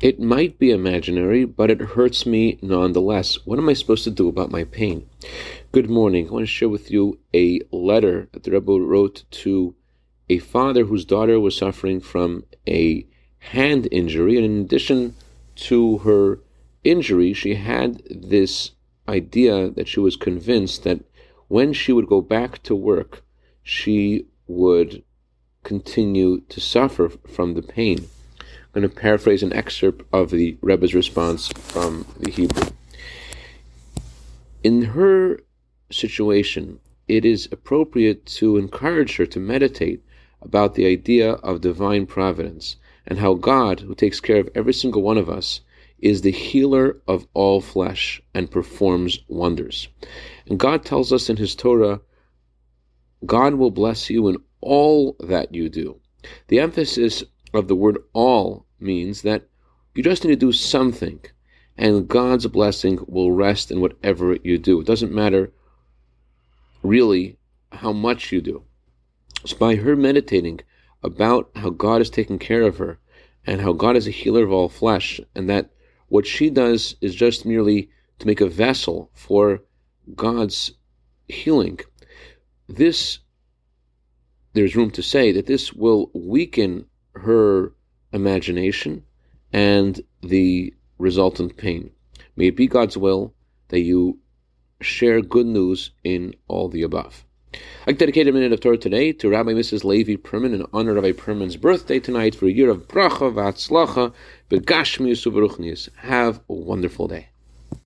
It might be imaginary, but it hurts me nonetheless. What am I supposed to do about my pain? Good morning. I want to share with you a letter that the Rebbe wrote to a father whose daughter was suffering from a hand injury, and in addition to her injury, she had this idea that she was convinced that when she would go back to work, she would continue to suffer from the pain. I'm going to paraphrase an excerpt of the Rebbe's response from the Hebrew. In her situation, it is appropriate to encourage her to meditate about the idea of divine providence and how God, who takes care of every single one of us, is the healer of all flesh and performs wonders. And God tells us in His Torah, God will bless you in all that you do. The emphasis of the word all means that you just need to do something, and God's blessing will rest in whatever you do. It doesn't matter really how much you do. So by her meditating about how God is taking care of her and how God is a healer of all flesh, and that what she does is just merely to make a vessel for God's healing. This, there's room to say that this will weaken her imagination and the resultant pain. May it be God's will that you share good news in all the above. I dedicate a minute of Torah today to Rabbi Mrs. Levi Perman in honor of Rabbi Perman's birthday tonight for a year of bracha v'atzlacha, begashmius u'beruchnius. Have a wonderful day.